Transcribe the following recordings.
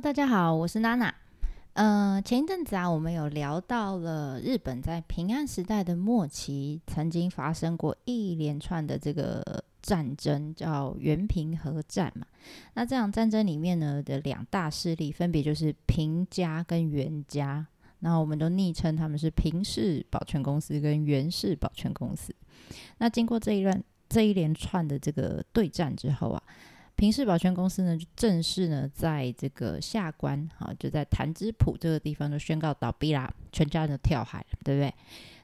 大家好，我是娜娜。呃，前一阵子啊，我们有聊到了日本在平安时代的末期，曾经发生过一连串的这个战争，叫源平和战嘛。那这场战争里面呢的两大势力，分别就是平家跟源家。那我们都昵称他们是平氏保全公司跟源氏保全公司。那经过这一轮这一连串的这个对战之后啊。平氏保全公司呢，就正式呢，在这个下关，哈，就在潭之浦这个地方就宣告倒闭啦，全家人都跳海了，对不对？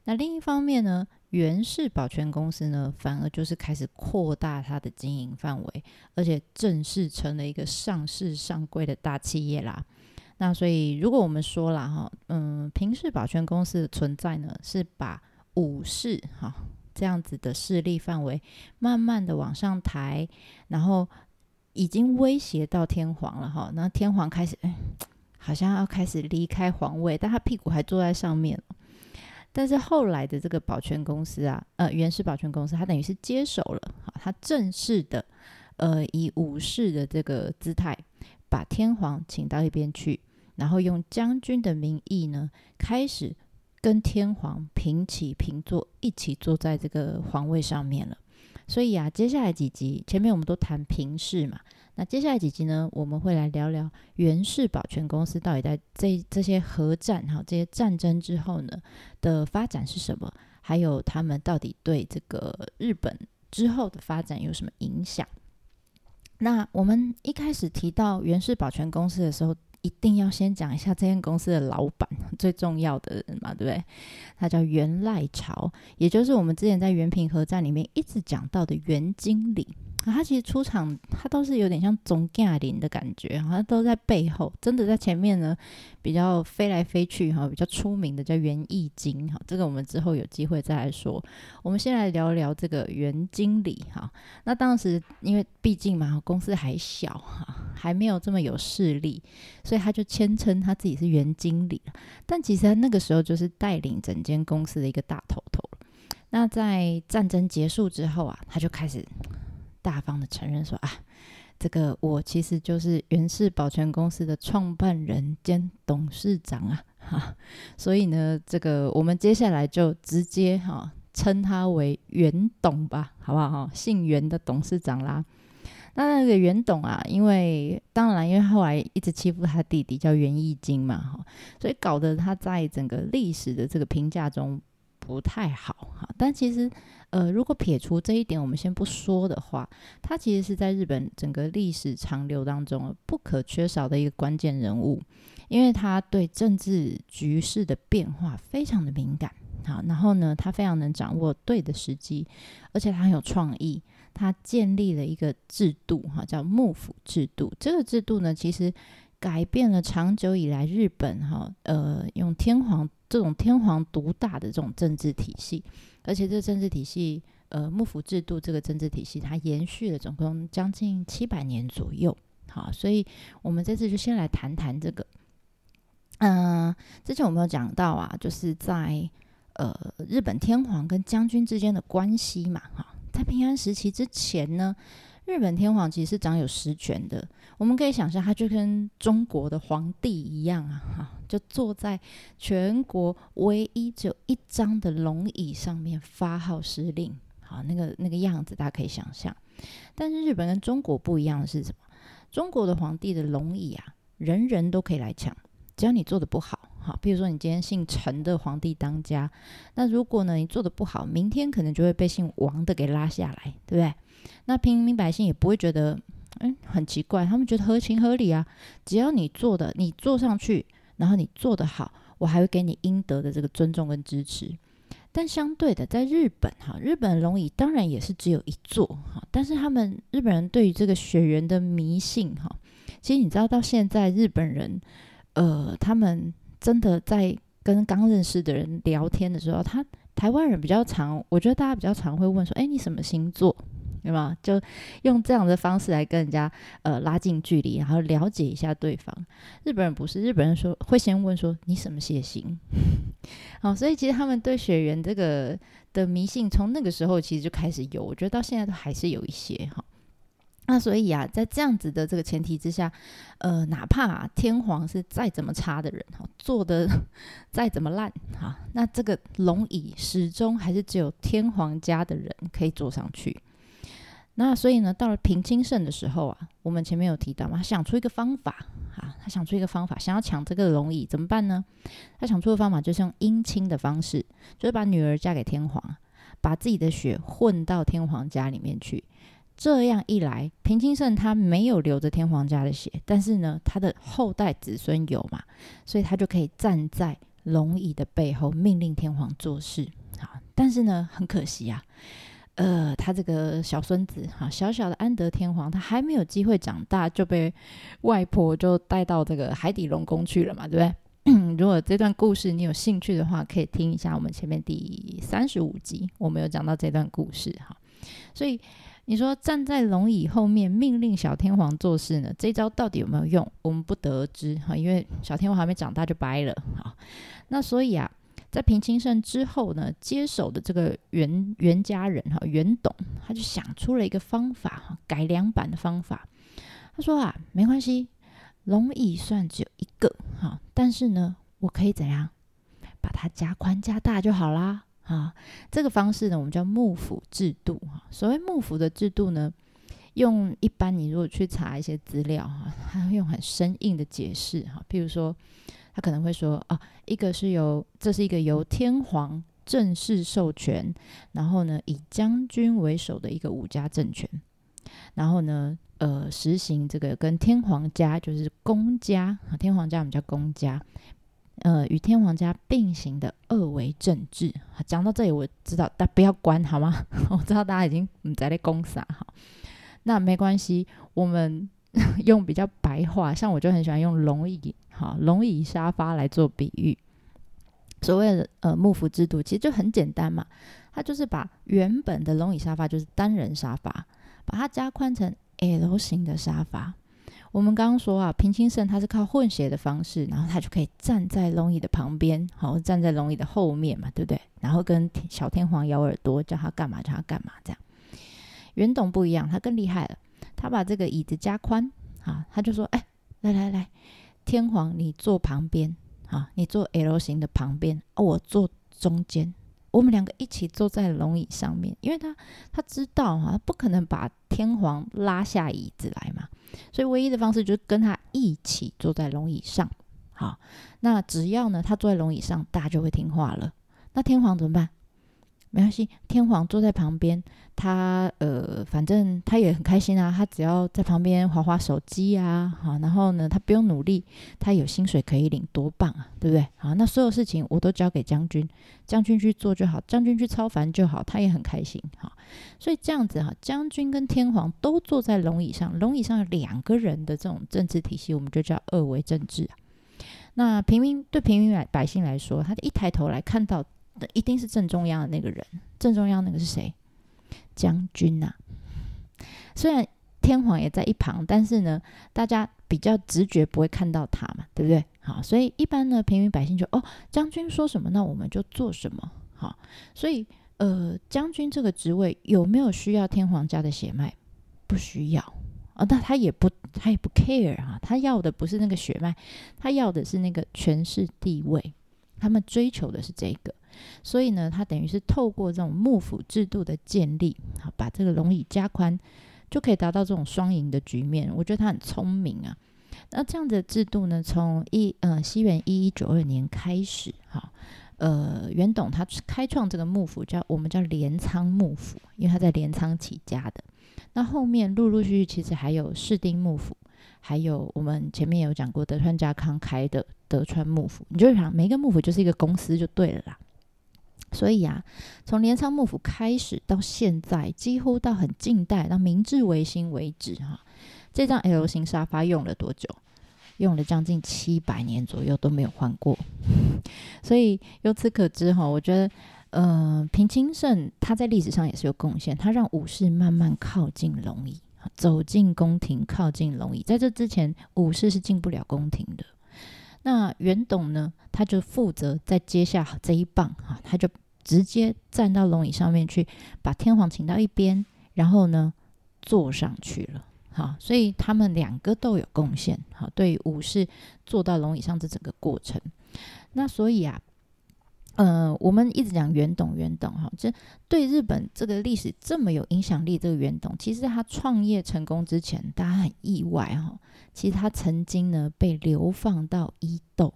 那另一方面呢，源氏保全公司呢，反而就是开始扩大它的经营范围，而且正式成了一个上市上柜的大企业啦。那所以，如果我们说了哈，嗯，平氏保全公司的存在呢，是把武士哈这样子的势力范围慢慢的往上抬，然后。已经威胁到天皇了哈，那天皇开始，哎，好像要开始离开皇位，但他屁股还坐在上面。但是后来的这个保全公司啊，呃，原氏保全公司，他等于是接手了，哈，他正式的，呃，以武士的这个姿态，把天皇请到一边去，然后用将军的名义呢，开始跟天皇平起平坐，一起坐在这个皇位上面了。所以啊，接下来几集前面我们都谈平氏嘛，那接下来几集呢，我们会来聊聊源氏保全公司到底在这这些核战哈这些战争之后呢的发展是什么，还有他们到底对这个日本之后的发展有什么影响？那我们一开始提到源氏保全公司的时候，一定要先讲一下这间公司的老板，最重要的人嘛，对不对？他叫袁赖朝，也就是我们之前在原平合战里面一直讲到的袁经理。他其实出场，他都是有点像总驾临的感觉，好像都在背后，真的在前面呢，比较飞来飞去哈，比较出名的叫袁义经哈，这个我们之后有机会再来说。我们先来聊聊这个袁经理哈。那当时因为毕竟嘛，公司还小哈，还没有这么有势力，所以他就谦称他自己是袁经理。但其实他那个时候就是带领整间公司的一个大头头。那在战争结束之后啊，他就开始。大方的承认说啊，这个我其实就是源氏保全公司的创办人兼董事长啊，哈，所以呢，这个我们接下来就直接哈称他为袁董吧，好不好哈？姓袁的董事长啦。那那个袁董啊，因为当然因为后来一直欺负他弟弟叫袁义经嘛，哈，所以搞得他在整个历史的这个评价中不太好哈。但其实。呃，如果撇除这一点，我们先不说的话，他其实是在日本整个历史长流当中不可缺少的一个关键人物，因为他对政治局势的变化非常的敏感，好，然后呢，他非常能掌握对的时机，而且他很有创意，他建立了一个制度，哈，叫幕府制度。这个制度呢，其实改变了长久以来日本哈，呃，用天皇这种天皇独大的这种政治体系。而且这个政治体系，呃，幕府制度这个政治体系，它延续了总共将近七百年左右。好，所以我们这次就先来谈谈这个。嗯、之前我们有讲到啊，就是在呃日本天皇跟将军之间的关系嘛。哈，在平安时期之前呢，日本天皇其实是掌有实权的。我们可以想象，他就跟中国的皇帝一样啊，哈。就坐在全国唯一只有一张的龙椅上面发号施令，好，那个那个样子大家可以想象。但是日本跟中国不一样的是什么？中国的皇帝的龙椅啊，人人都可以来抢，只要你做的不好，好，比如说你今天姓陈的皇帝当家，那如果呢你做的不好，明天可能就会被姓王的给拉下来，对不对？那平民百姓也不会觉得，嗯，很奇怪，他们觉得合情合理啊，只要你做的，你坐上去。然后你做得好，我还会给你应得的这个尊重跟支持。但相对的，在日本哈，日本的龙椅当然也是只有一座哈，但是他们日本人对于这个血缘的迷信哈，其实你知道到现在日本人，呃，他们真的在跟刚认识的人聊天的时候，他台湾人比较常，我觉得大家比较常会问说，哎，你什么星座？对吗？就用这样的方式来跟人家呃拉近距离，然后了解一下对方。日本人不是，日本人说会先问说你什么血型？好，所以其实他们对血缘这个的迷信，从那个时候其实就开始有，我觉得到现在都还是有一些哈。那所以啊，在这样子的这个前提之下，呃，哪怕、天皇是再怎么差的人，哈，做的 再怎么烂，哈，那这个龙椅始终还是只有天皇家的人可以坐上去。那所以呢，到了平清盛的时候啊，我们前面有提到嘛，他想出一个方法啊，他想出一个方法，想要抢这个龙椅怎么办呢？他想出的方法就是用姻亲的方式，就是把女儿嫁给天皇，把自己的血混到天皇家里面去。这样一来，平清盛他没有流着天皇家的血，但是呢，他的后代子孙有嘛，所以他就可以站在龙椅的背后，命令天皇做事。啊，但是呢，很可惜啊。呃，他这个小孙子哈，小小的安德天皇，他还没有机会长大，就被外婆就带到这个海底龙宫去了嘛，对不对？如果这段故事你有兴趣的话，可以听一下我们前面第三十五集，我们有讲到这段故事哈。所以你说站在龙椅后面命令小天皇做事呢，这招到底有没有用？我们不得而知哈，因为小天皇还没长大就掰了哈。那所以啊。在平清盛之后呢，接手的这个袁袁家人哈，袁董他就想出了一个方法哈，改良版的方法。他说啊，没关系，龙椅算只有一个哈，但是呢，我可以怎样把它加宽加大就好啦啊。这个方式呢，我们叫幕府制度哈。所谓幕府的制度呢，用一般你如果去查一些资料哈，他会用很生硬的解释哈，譬如说。他可能会说啊，一个是由这是一个由天皇正式授权，然后呢以将军为首的一个武家政权，然后呢呃实行这个跟天皇家就是公家啊，天皇家我们叫公家，呃与天皇家并行的二维政治。讲到这里我知道，但不要关好吗？我知道大家已经不在那攻啥哈，那没关系，我们 用比较白话，像我就很喜欢用龙椅。好，龙椅沙发来做比喻。所谓的呃幕府制度，其实就很简单嘛，它就是把原本的龙椅沙发就是单人沙发，把它加宽成 L 型的沙发。我们刚刚说啊，平清盛他是靠混血的方式，然后他就可以站在龙椅的旁边，好，站在龙椅的后面嘛，对不对？然后跟小天皇咬耳朵，叫他干嘛叫他干嘛这样。袁董不一样，他更厉害了，他把这个椅子加宽，啊，他就说，哎，来来来。天皇，你坐旁边，啊，你坐 L 型的旁边，哦，我坐中间，我们两个一起坐在龙椅上面，因为他他知道啊，不可能把天皇拉下椅子来嘛，所以唯一的方式就是跟他一起坐在龙椅上，好，那只要呢他坐在龙椅上，大家就会听话了，那天皇怎么办？没关系，天皇坐在旁边，他呃，反正他也很开心啊。他只要在旁边滑滑手机啊，好，然后呢，他不用努力，他有薪水可以领，多棒啊，对不对？好，那所有事情我都交给将军，将军去做就好，将军去操烦就好，他也很开心。好，所以这样子哈，将军跟天皇都坐在龙椅上，龙椅上有两个人的这种政治体系，我们就叫二维政治。那平民对平民百百姓来说，他一抬头来看到。一定是正中央的那个人，正中央那个是谁？将军呐、虽然天皇也在一旁，但是呢，大家比较直觉不会看到他嘛，对不对？好，所以一般呢，平民百姓就哦，将军说什么，那我们就做什么。好，所以呃，将军这个职位有没有需要天皇家的血脉？不需要啊，但他也不，他也不 care 啊，他要的不是那个血脉，他要的是那个权势地位，他们追求的是这个。所以呢，他等于是透过这种幕府制度的建立，好，把这个龙椅加宽，就可以达到这种双赢的局面。我觉得他很聪明啊。那这样的制度呢，从一呃西元一一九二年开始，哈，呃，袁董他开创这个幕府叫我们叫镰仓幕府，因为他在镰仓起家的。那后面陆陆续续其实还有室町幕府，还有我们前面有讲过德川家康开的德川幕府。你就想每一个幕府就是一个公司就对了啦。所以啊，从镰仓幕府开始到现在，几乎到很近代，到明治维新为止，哈，这张 L 型沙发用了多久？用了将近七百年左右都没有换过。所以由此可知，哈，我觉得，呃，平清盛他在历史上也是有贡献，他让武士慢慢靠近龙椅，走进宫廷，靠近龙椅。在这之前，武士是进不了宫廷的。那袁董呢，他就负责在接下这一棒，哈，他就。直接站到龙椅上面去，把天皇请到一边，然后呢，坐上去了。哈，所以他们两个都有贡献，哈，对于武士坐到龙椅上这整个过程。那所以啊，呃，我们一直讲袁董，袁董哈，这对日本这个历史这么有影响力，这个袁董，其实他创业成功之前，大家很意外哈，其实他曾经呢被流放到伊豆，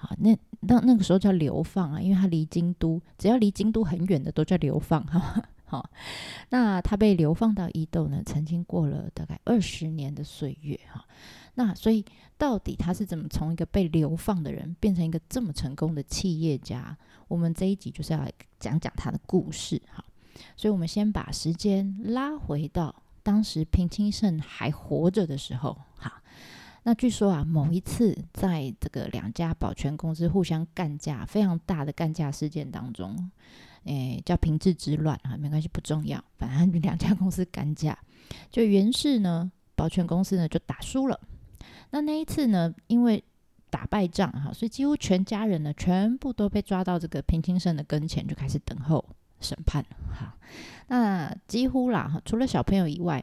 好，那那那个时候叫流放啊，因为他离京都，只要离京都很远的都叫流放哈。好，那他被流放到伊豆呢，曾经过了大概二十年的岁月哈。那所以到底他是怎么从一个被流放的人变成一个这么成功的企业家？我们这一集就是要讲讲他的故事哈。所以我们先把时间拉回到当时平清盛还活着的时候。那据说啊，某一次在这个两家保全公司互相干架，非常大的干架事件当中。诶，叫平治之乱啊，没关系，不重要。反正 两家公司干架，就袁氏呢，保全公司呢就打输了。那那一次呢，因为打败仗哈，所以几乎全家人呢全部都被抓到这个平清盛的跟前，就开始等候审判哈。那几乎啦，除了小朋友以外，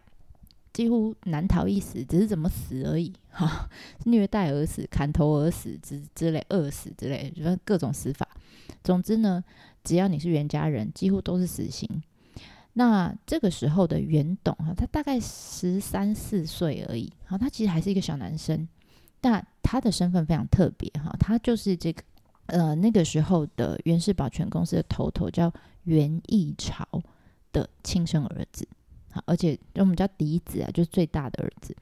几乎难逃一死，只是怎么死而已 哈。虐待而死、砍头而死之之类、饿死之类，就是各种死法。总之呢。只要你是袁家人，几乎都是死刑。那这个时候的袁董哈，他大概十三四岁而已，好，他其实还是一个小男生，但他的身份非常特别哈，他就是这个呃那个时候的袁氏保全公司的头头叫袁义朝的亲生儿子，而且我们叫嫡子啊，就是最大的儿子。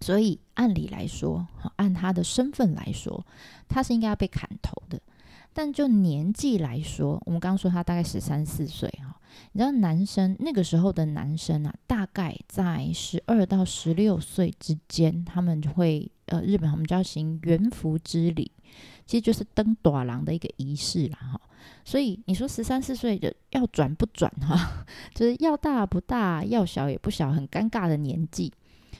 所以按理来说，按他的身份来说，他是应该要被砍头的。但就年纪来说，我们刚刚说他大概十三四岁哈，你知道男生那个时候的男生啊，大概在十二到十六岁之间，他们会呃，日本我们叫行元服之礼，其实就是登大人的一个仪式啦哈。所以你说十三四岁的要转不转哈，就是要大不大，要小也不小，很尴尬的年纪。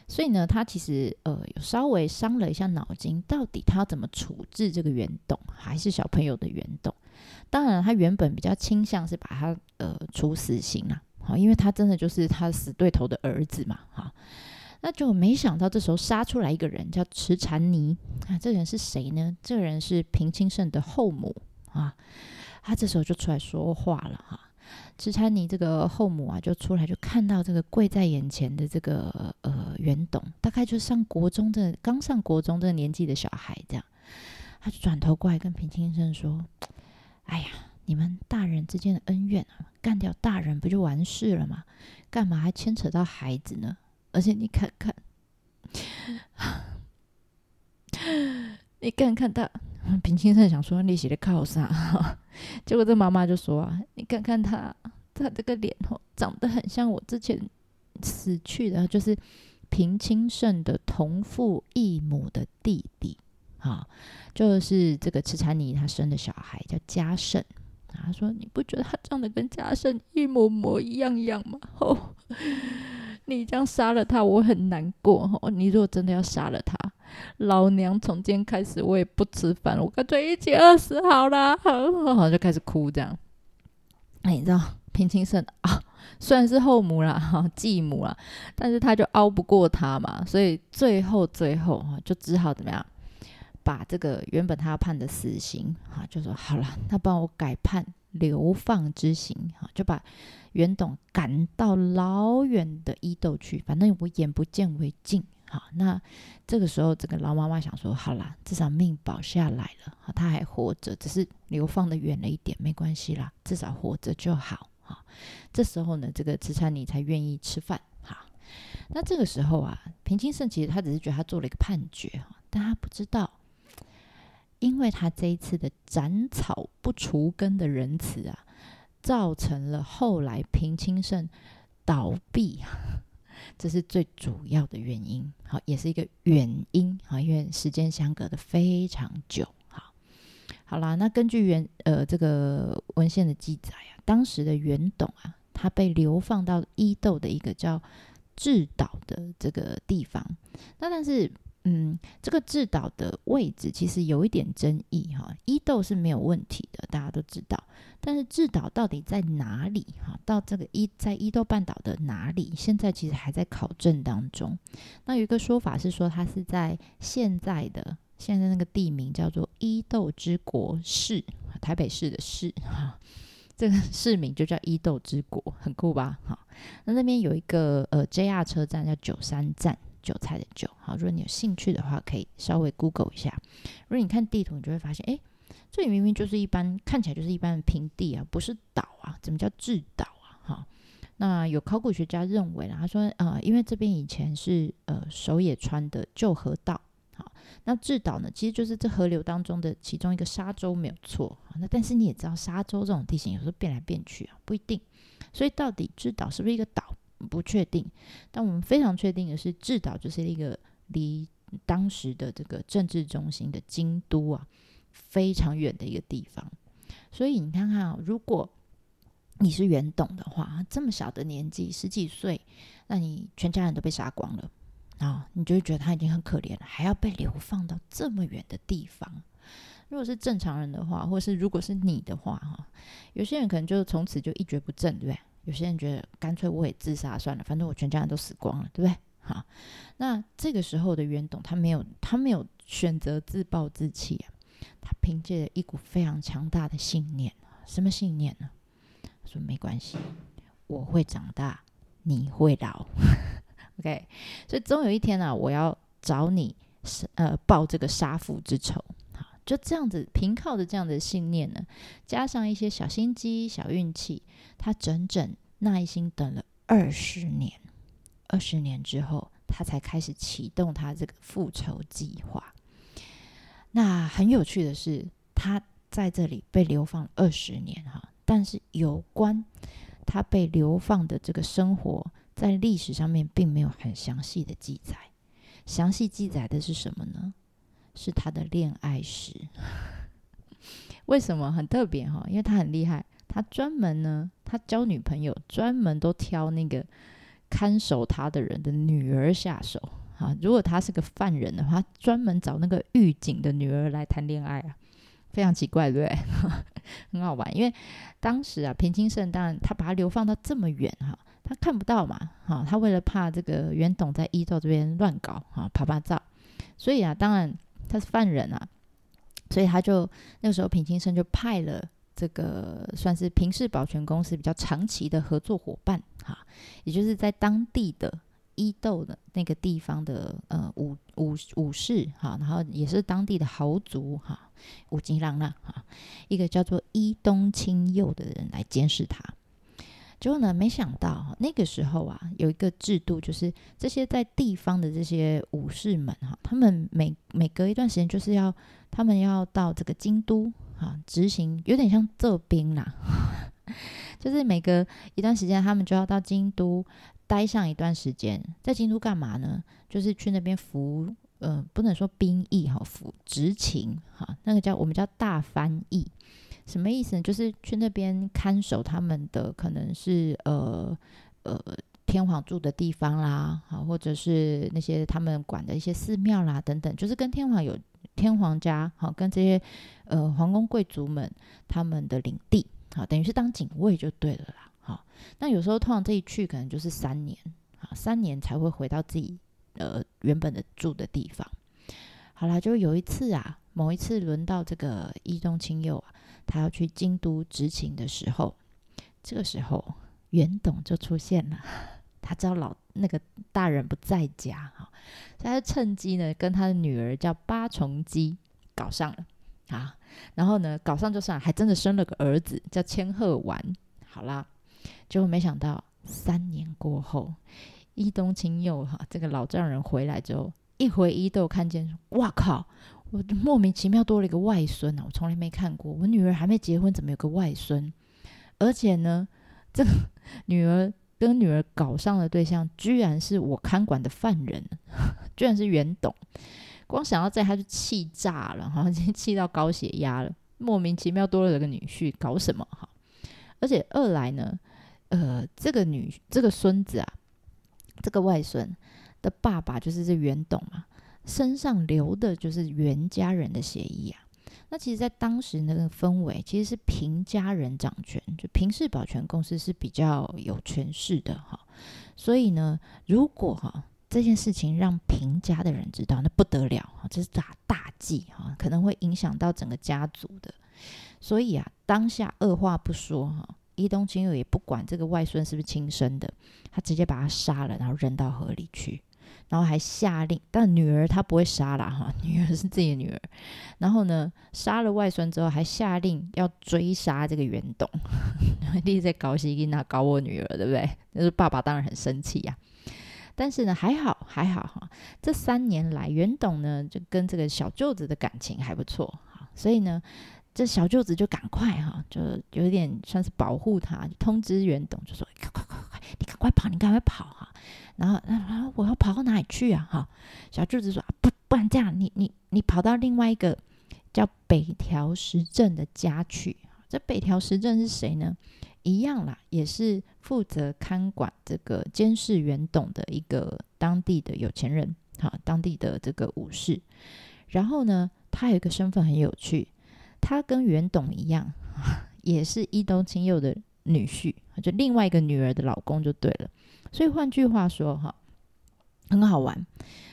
所以呢，他其实呃有稍微伤了一下脑筋，到底他要怎么处置这个袁董，还是小朋友的袁董？当然，他原本比较倾向是把他呃处死刑啦，好，因为他真的就是他死对头的儿子嘛，哈。那就没想到这时候杀出来一个人叫池禅尼啊，这个人是谁呢？这个人是平清盛的后母啊，他这时候就出来说话了哈。池禅尼这个后母啊，就出来就看到这个跪在眼前的这个呃袁董，大概就是上国中的刚上国中这个年纪的小孩这样，他就转头过来跟平清盛说：“哎呀，你们大人之间的恩怨啊，干掉大人不就完事了吗？干嘛还牵扯到孩子呢？而且你看看，你看看他。”平清盛想说你写的靠啥？结果这妈妈就说啊，你看看他，他这个脸哦，长得很像我之前死去的，就是平清盛的同父异母的弟弟，啊，就是这个池禅尼他生的小孩叫嘉盛。他说你不觉得他长得跟嘉盛一模模一样样吗？哦，你这样杀了他，我很难过哦。你如果真的要杀了他。老娘从今天开始我也不吃饭，我干脆一起饿死好了，好，好就开始哭这样。哎，你知道平清盛啊，虽然是后母啦，哈，继母啦，但是他就拗不过他嘛，所以最后最后哈就只好怎么样，把这个原本他要判的死刑哈，就说好了，那帮我改判流放之刑哈，就把袁董赶到老远的伊豆去，反正我眼不见为净。好，那这个时候，这个老妈妈想说：“好啦，至少命保下来了，好，他还活着，只是流放的远了一点，没关系啦，至少活着就好。”好，这时候呢，这个池禅你才愿意吃饭。好，那这个时候啊，平清盛其实他只是觉得他做了一个判决哈，但他不知道，因为他这一次的斩草不除根的仁慈啊，造成了后来平清盛倒闭。这是最主要的原因，好，也是一个原因，好，因为时间相隔的非常久，好，好啦，那根据原呃这个文献的记载啊，当时的袁董啊，他被流放到伊豆的一个叫志岛的这个地方，那但是嗯，这个治岛的位置其实有一点争议哈。伊豆是没有问题的，大家都知道。但是治岛到底在哪里？哈，到这个伊在伊豆半岛的哪里？现在其实还在考证当中。那有一个说法是说，它是在现在的现在那个地名叫做伊豆之国市，台北市的市哈。这个市名就叫伊豆之国，很酷吧？哈，那那边有一个呃 JR 车站叫九山站。韭菜的韭，好，如果你有兴趣的话，可以稍微 Google 一下。如果你看地图，你就会发现，哎，这里明明就是一般，看起来就是一般的平地啊，不是岛啊，怎么叫治岛啊？哈，那有考古学家认为啦，他说，呃，因为这边以前是呃守野川的旧河道，好，那治岛呢，其实就是这河流当中的其中一个沙洲，没有错。那但是你也知道，沙洲这种地形有时候变来变去啊，不一定。所以到底治岛是不是一个岛？不确定，但我们非常确定的是，治岛就是一个离当时的这个政治中心的京都啊非常远的一个地方。所以你看看啊，如果你是远董的话，这么小的年纪，十几岁，那你全家人都被杀光了啊，你就会觉得他已经很可怜了，还要被流放到这么远的地方。如果是正常人的话，或是如果是你的话，哈，有些人可能就从此就一蹶不振，对不对？有些人觉得干脆我也自杀算了，反正我全家人都死光了，对不对？好，那这个时候的袁董他没有他没有选择自暴自弃啊，他凭借着一股非常强大的信念，什么信念呢？他说没关系，我会长大，你会老，OK，所以总有一天啊，我要找你呃报这个杀父之仇。就这样子，凭靠着这样的信念呢，加上一些小心机、小运气，他整整耐心等了二十年。二十年之后，他才开始启动他这个复仇计划。那很有趣的是，他在这里被流放二十年哈，但是有关他被流放的这个生活，在历史上面并没有很详细的记载。详细记载的是什么呢？是他的恋爱史，为什么很特别哈？因为他很厉害，他专门呢，他交女朋友专门都挑那个看守他的人的女儿下手啊。如果他是个犯人的话，专门找那个狱警的女儿来谈恋爱啊，非常奇怪，对不对？很好玩，因为当时啊，平清盛当然他把他流放到这么远哈，他看不到嘛，哈，他为了怕这个袁董在伊豆这边乱搞啊，趴趴走，所以啊，当然。他是犯人啊，所以他就那个时候平清盛就派了这个算是平氏保全公司比较长期的合作伙伴哈，也就是在当地的伊豆的那个地方的呃武武武士哈，然后也是当地的豪族哈，武吉郎啦哈，一个叫做伊东清右的人来监视他。结果呢，没想到那个时候啊，有一个制度，就是这些在地方的这些武士们哈，他们每每隔一段时间，就是要他们要到这个京都啊执行，有点像这兵啦，就是每隔一段时间，他们就要到京都待上一段时间。在京都干嘛呢？就是去那边服，呃，不能说兵役哈，服执勤哈，那个叫我们叫大翻译。什么意思呢？就是去那边看守他们的，可能是呃呃天皇住的地方啦，好，或者是那些他们管的一些寺庙啦等等，就是跟天皇有天皇家好，跟这些呃皇宫贵族们他们的领地，好，等于是当警卫就对了啦。好，那有时候通常这一去可能就是三年，啊，三年才会回到自己呃原本的住的地方。好啦，就有一次啊，某一次轮到这个伊东清右啊。他要去京都执勤的时候，这个时候袁董就出现了。他知道老那个大人不在家哈，所以他就趁机呢跟他的女儿叫八重姬搞上了啊。然后呢搞上就算，还真的生了个儿子叫千鹤丸。好啦，结果没想到三年过后，伊东清佑哈这个老丈人回来之后，一回伊豆看见，哇靠！我莫名其妙多了一个外孙、啊，我从来没看过。我女儿还没结婚，怎么有个外孙？而且呢，这个女儿跟女儿搞上的对象，居然是我看管的犯人，居然是袁董。光想到这，他就气炸了，好像 气到高血压了。莫名其妙多了个女婿，搞什么哈？而且二来呢，呃，这个女这个孙子啊，这个外孙的爸爸就是这袁董嘛。身上流的就是袁家人的血液啊。那其实，在当时那个氛围，其实是平家人掌权，就平氏保全公司是比较有权势的哈。所以呢，如果哈这件事情让平家的人知道，那不得了哈，这是大大忌哈，可能会影响到整个家族的。所以啊，当下二话不说哈，伊东青友也不管这个外孙是不是亲生的，他直接把他杀了，然后扔到河里去。然后还下令，但女儿她不会杀了哈，女儿是自己的女儿。然后呢，杀了外孙之后，还下令要追杀这个袁董。你直在搞西给那搞我女儿，对不对？就是爸爸当然很生气呀、啊。但是呢，还好还好哈，这三年来袁董呢就跟这个小舅子的感情还不错哈，所以呢，这小舅子就赶快哈，就有点算是保护他，就通知袁董就说：“快快快快，你赶快跑，你赶快跑哈。”然后，然后我要跑到哪里去啊？哈，小舅子说：“不，不然这样，你你你跑到另外一个叫北条时政的家去。这北条时政是谁呢？一样啦，也是负责看管这个监视袁董的一个当地的有钱人，哈，当地的这个武士。然后呢，他有一个身份很有趣，他跟袁董一样，也是伊东青祐的女婿，就另外一个女儿的老公就对了。”所以换句话说，哈，很好玩。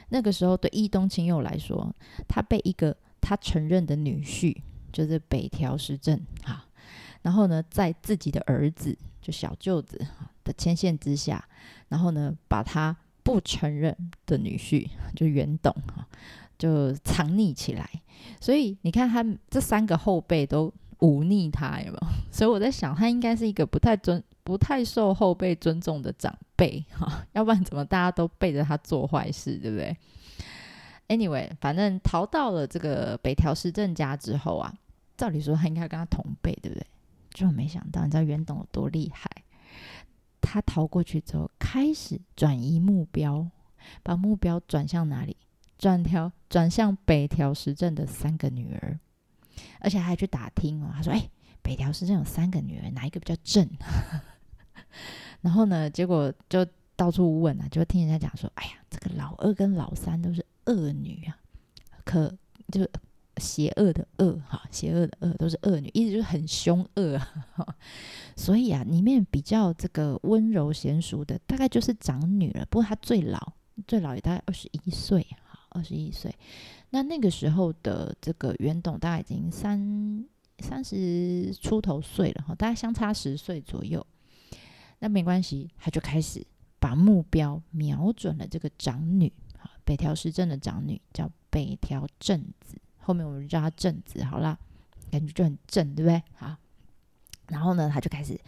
那个时候对伊东青祐来说，他被一个他承认的女婿，就是北条时政，哈，然后呢，在自己的儿子就小舅子的牵线之下，然后呢，把他不承认的女婿就袁董，哈，就藏匿起来。所以你看，他这三个后辈都忤逆他，有没有？所以我在想，他应该是一个不太尊。不太受后辈尊重的长辈哈，要不然怎么大家都背着他做坏事，对不对？Anyway，反正逃到了这个北条时政家之后啊，照理说他应该跟他同辈，对不对？就没想到，你知道袁董有多厉害？他逃过去之后，开始转移目标，把目标转向哪里？转条转向北条时政的三个女儿，而且还去打听哦。他说：“哎，北条时政有三个女儿，哪一个比较正？” 然后呢，结果就到处问啊，就听人家讲说：“哎呀，这个老二跟老三都是恶女啊，可就是邪恶的恶哈，邪恶的恶都是恶女，意思就是很凶恶啊。所以啊，里面比较这个温柔贤淑的，大概就是长女了。不过她最老，最老也大概二十一岁哈，二十一岁。那那个时候的这个袁董，大概已经三三十出头岁了哈，大概相差十岁左右。”那没关系，他就开始把目标瞄准了这个长女啊，北条时政的长女叫北条政子，后面我们就叫她政子，好啦，感觉就很正，对不对？好，然后呢，他就开始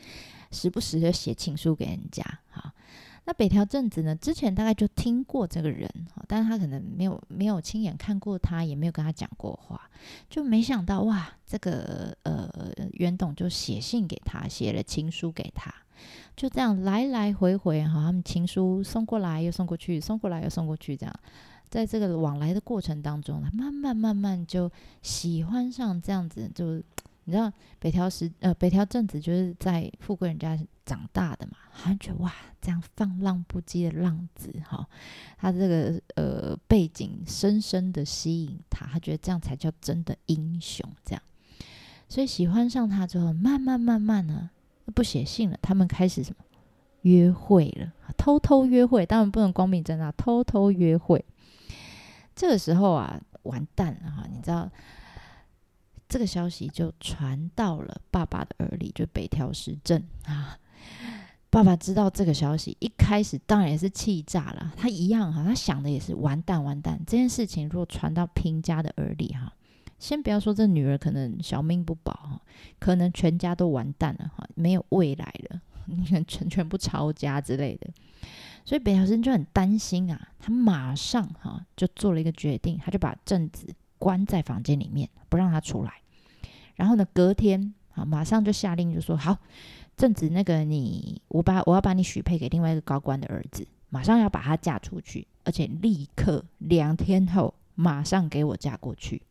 时不时的写情书给人家，好，那北条政子呢，之前大概就听过这个人，但是他可能没有没有亲眼看过他，也没有跟他讲过话，就没想到哇，这个呃袁董就写信给他，写了情书给他。就这样来来回回哈，他们情书送过来又送过去，送过来又送过去，这样，在这个往来的过程当中，他慢慢慢慢就喜欢上这样子，就你知道北条时呃北条政子就是在富贵人家长大的嘛，他觉得哇，这样放浪不羁的浪子哈，他这个呃背景深深的吸引他，他觉得这样才叫真的英雄，这样，所以喜欢上他之后，慢慢慢慢呢。不写信了，他们开始什么约会了？偷偷约会，当然不能光明正大，偷偷约会。这个时候啊，完蛋了哈！你知道，这个消息就传到了爸爸的耳里，就北条时政啊。爸爸知道这个消息，一开始当然也是气炸了。他一样哈，他想的也是完蛋完蛋。这件事情如果传到平家的耳里哈。先不要说这女儿可能小命不保哈，可能全家都完蛋了哈，没有未来了，全全部抄家之类的，所以北条生就很担心啊，他马上哈就做了一个决定，他就把政子关在房间里面，不让他出来。然后呢，隔天啊，马上就下令就说好，正子那个你，我把我要把你许配给另外一个高官的儿子，马上要把她嫁出去，而且立刻两天后马上给我嫁过去。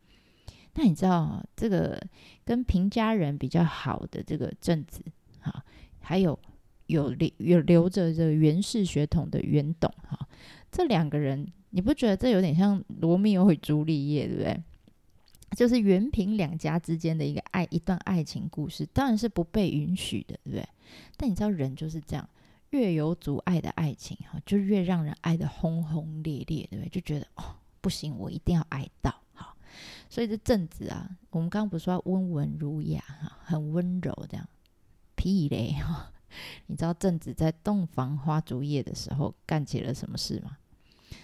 那你知道这个跟平家人比较好的这个正子，哈，还有有留有留着这个源氏血统的袁董，哈，这两个人你不觉得这有点像罗密欧与朱丽叶，对不对？就是原平两家之间的一个爱，一段爱情故事，当然是不被允许的，对不对？但你知道人就是这样，越有阻碍的爱情哈，就越让人爱得轰轰烈烈，对不对？就觉得哦，不行，我一定要爱到好。所以这正子啊，我们刚刚不是说温文儒雅哈，很温柔这样，屁嘞哈！你知道正子在洞房花烛夜的时候干起了什么事吗？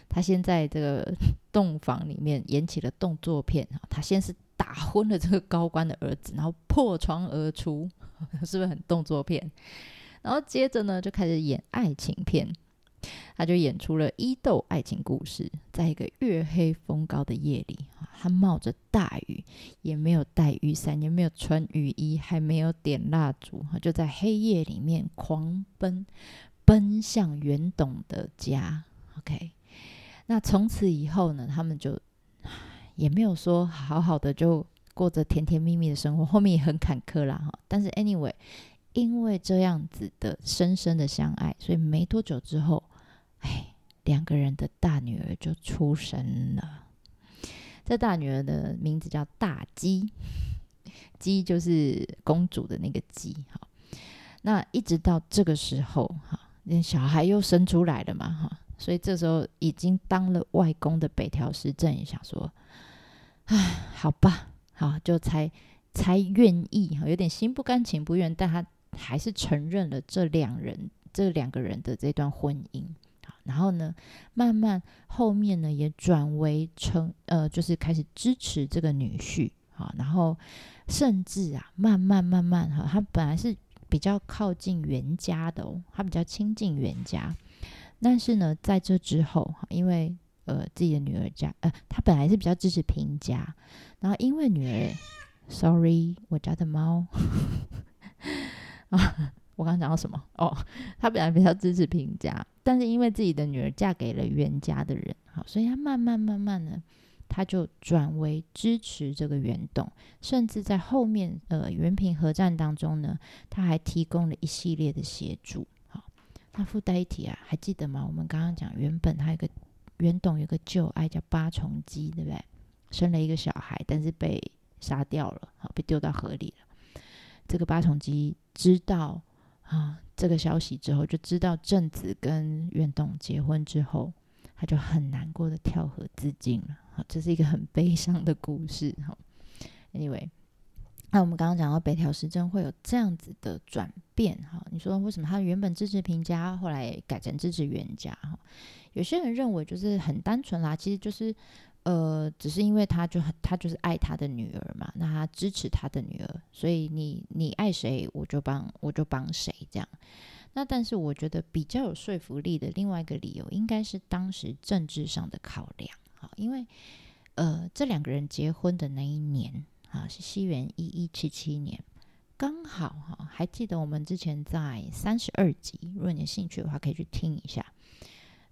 他先在这个 洞房里面演起了动作片，他先是打昏了这个高官的儿子，然后破窗而出，是不是很动作片？然后接着呢，就开始演爱情片，他就演出了伊豆爱情故事，在一个月黑风高的夜里，他冒着大雨，也没有带雨伞，也没有穿雨衣，还没有点蜡烛，就在黑夜里面狂奔，奔向远董的家。OK。那从此以后呢，他们就也没有说好好的就过着甜甜蜜蜜的生活，后面也很坎坷啦哈。但是 anyway，因为这样子的深深的相爱，所以没多久之后，哎，两个人的大女儿就出生了。这大女儿的名字叫大鸡，鸡就是公主的那个鸡哈。那一直到这个时候哈，那小孩又生出来了嘛哈。所以这时候已经当了外公的北条时政也想说，唉，好吧，好，就才才愿意，有点心不甘情不愿，但他还是承认了这两人这两个人的这段婚姻。然后呢，慢慢后面呢也转为成呃，就是开始支持这个女婿啊，然后甚至啊，慢慢慢慢哈，他本来是比较靠近源家的哦，他比较亲近源家。但是呢，在这之后，因为呃自己的女儿家，呃，他本来是比较支持平家，然后因为女儿，sorry，我家的猫，啊，我刚刚讲到什么？哦，他本来比较支持平家，但是因为自己的女儿嫁给了源家的人，好，所以他慢慢慢慢呢，他就转为支持这个源董，甚至在后面呃源平合战当中呢，他还提供了一系列的协助。那附带一提啊，还记得吗？我们刚刚讲，原本他有个源董有个旧爱叫八重姬，对不对？生了一个小孩，但是被杀掉了，好，被丢到河里了。这个八重姬知道啊这个消息之后，就知道正子跟源董结婚之后，他就很难过的跳河自尽了。好，这是一个很悲伤的故事。哈，Anyway。那我们刚刚讲到北条时政会有这样子的转变哈，你说为什么他原本支持平家，后来改成支持源家哈？有些人认为就是很单纯啦，其实就是呃，只是因为他就很他就是爱他的女儿嘛，那他支持他的女儿，所以你你爱谁我就帮我就帮谁这样。那但是我觉得比较有说服力的另外一个理由，应该是当时政治上的考量哈，因为呃这两个人结婚的那一年。啊，是西元一一七七年，刚好哈，还记得我们之前在三十二集，如果你有兴趣的话，可以去听一下。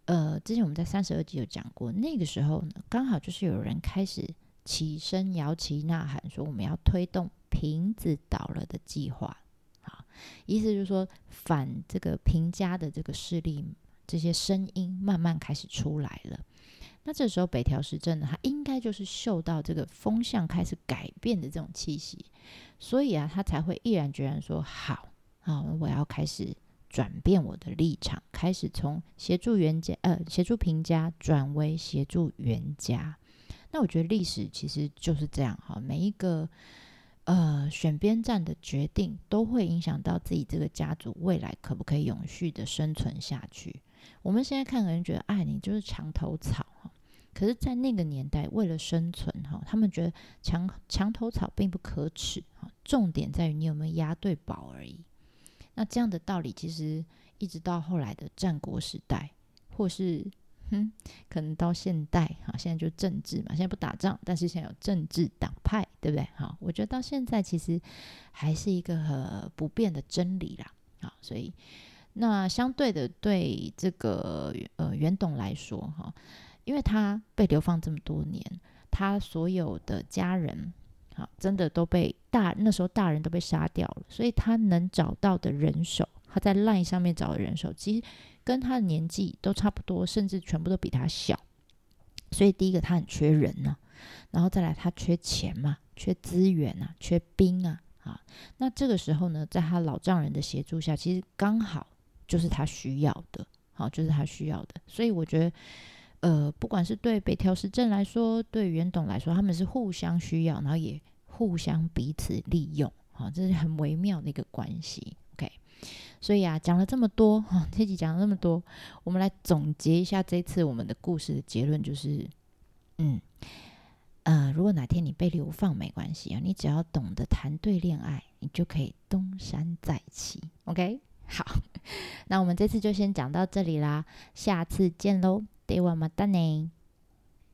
呃，之前我们在三十二集有讲过，那个时候呢，刚好就是有人开始起身摇旗呐喊，说我们要推动瓶子倒了的计划。啊，意思就是说反这个平家的这个势力，这些声音慢慢开始出来了。那这时候北条时政呢，他应该就是嗅到这个风向开始改变的这种气息，所以啊，他才会毅然决然说：“好啊，我要开始转变我的立场，开始从协助原家呃协助平家转为协助原家。”那我觉得历史其实就是这样哈，每一个呃选边站的决定都会影响到自己这个家族未来可不可以永续的生存下去。我们现在看，可能觉得，哎，你就是墙头草哈。可是，在那个年代，为了生存哈，他们觉得墙墙头草并不可耻哈。重点在于你有没有押对宝而已。那这样的道理，其实一直到后来的战国时代，或是哼，可能到现代哈，现在就政治嘛，现在不打仗，但是现在有政治党派，对不对？哈，我觉得到现在其实还是一个很不变的真理啦。好，所以。那相对的，对这个呃袁董来说，哈，因为他被流放这么多年，他所有的家人，哈，真的都被大那时候大人都被杀掉了，所以他能找到的人手，他在 LINE 上面找的人手，其实跟他的年纪都差不多，甚至全部都比他小。所以第一个他很缺人呐、啊，然后再来他缺钱嘛，缺资源啊，缺兵啊，啊，那这个时候呢，在他老丈人的协助下，其实刚好就是他需要的，好，就是他需要的。所以我觉得，呃，不管是对北条时政来说，对袁董来说，他们是互相需要，然后也互相彼此利用，好，这是很微妙的一个关系。OK。所以啊，讲了这么多哈，这集讲了这么多，我们来总结一下这次我们的故事的结论，就是，嗯，呃，如果哪天你被流放没关系啊，你只要懂得谈对恋爱，你就可以东山再起。OK，好，那我们这次就先讲到这里啦，下次见喽，ではまたね。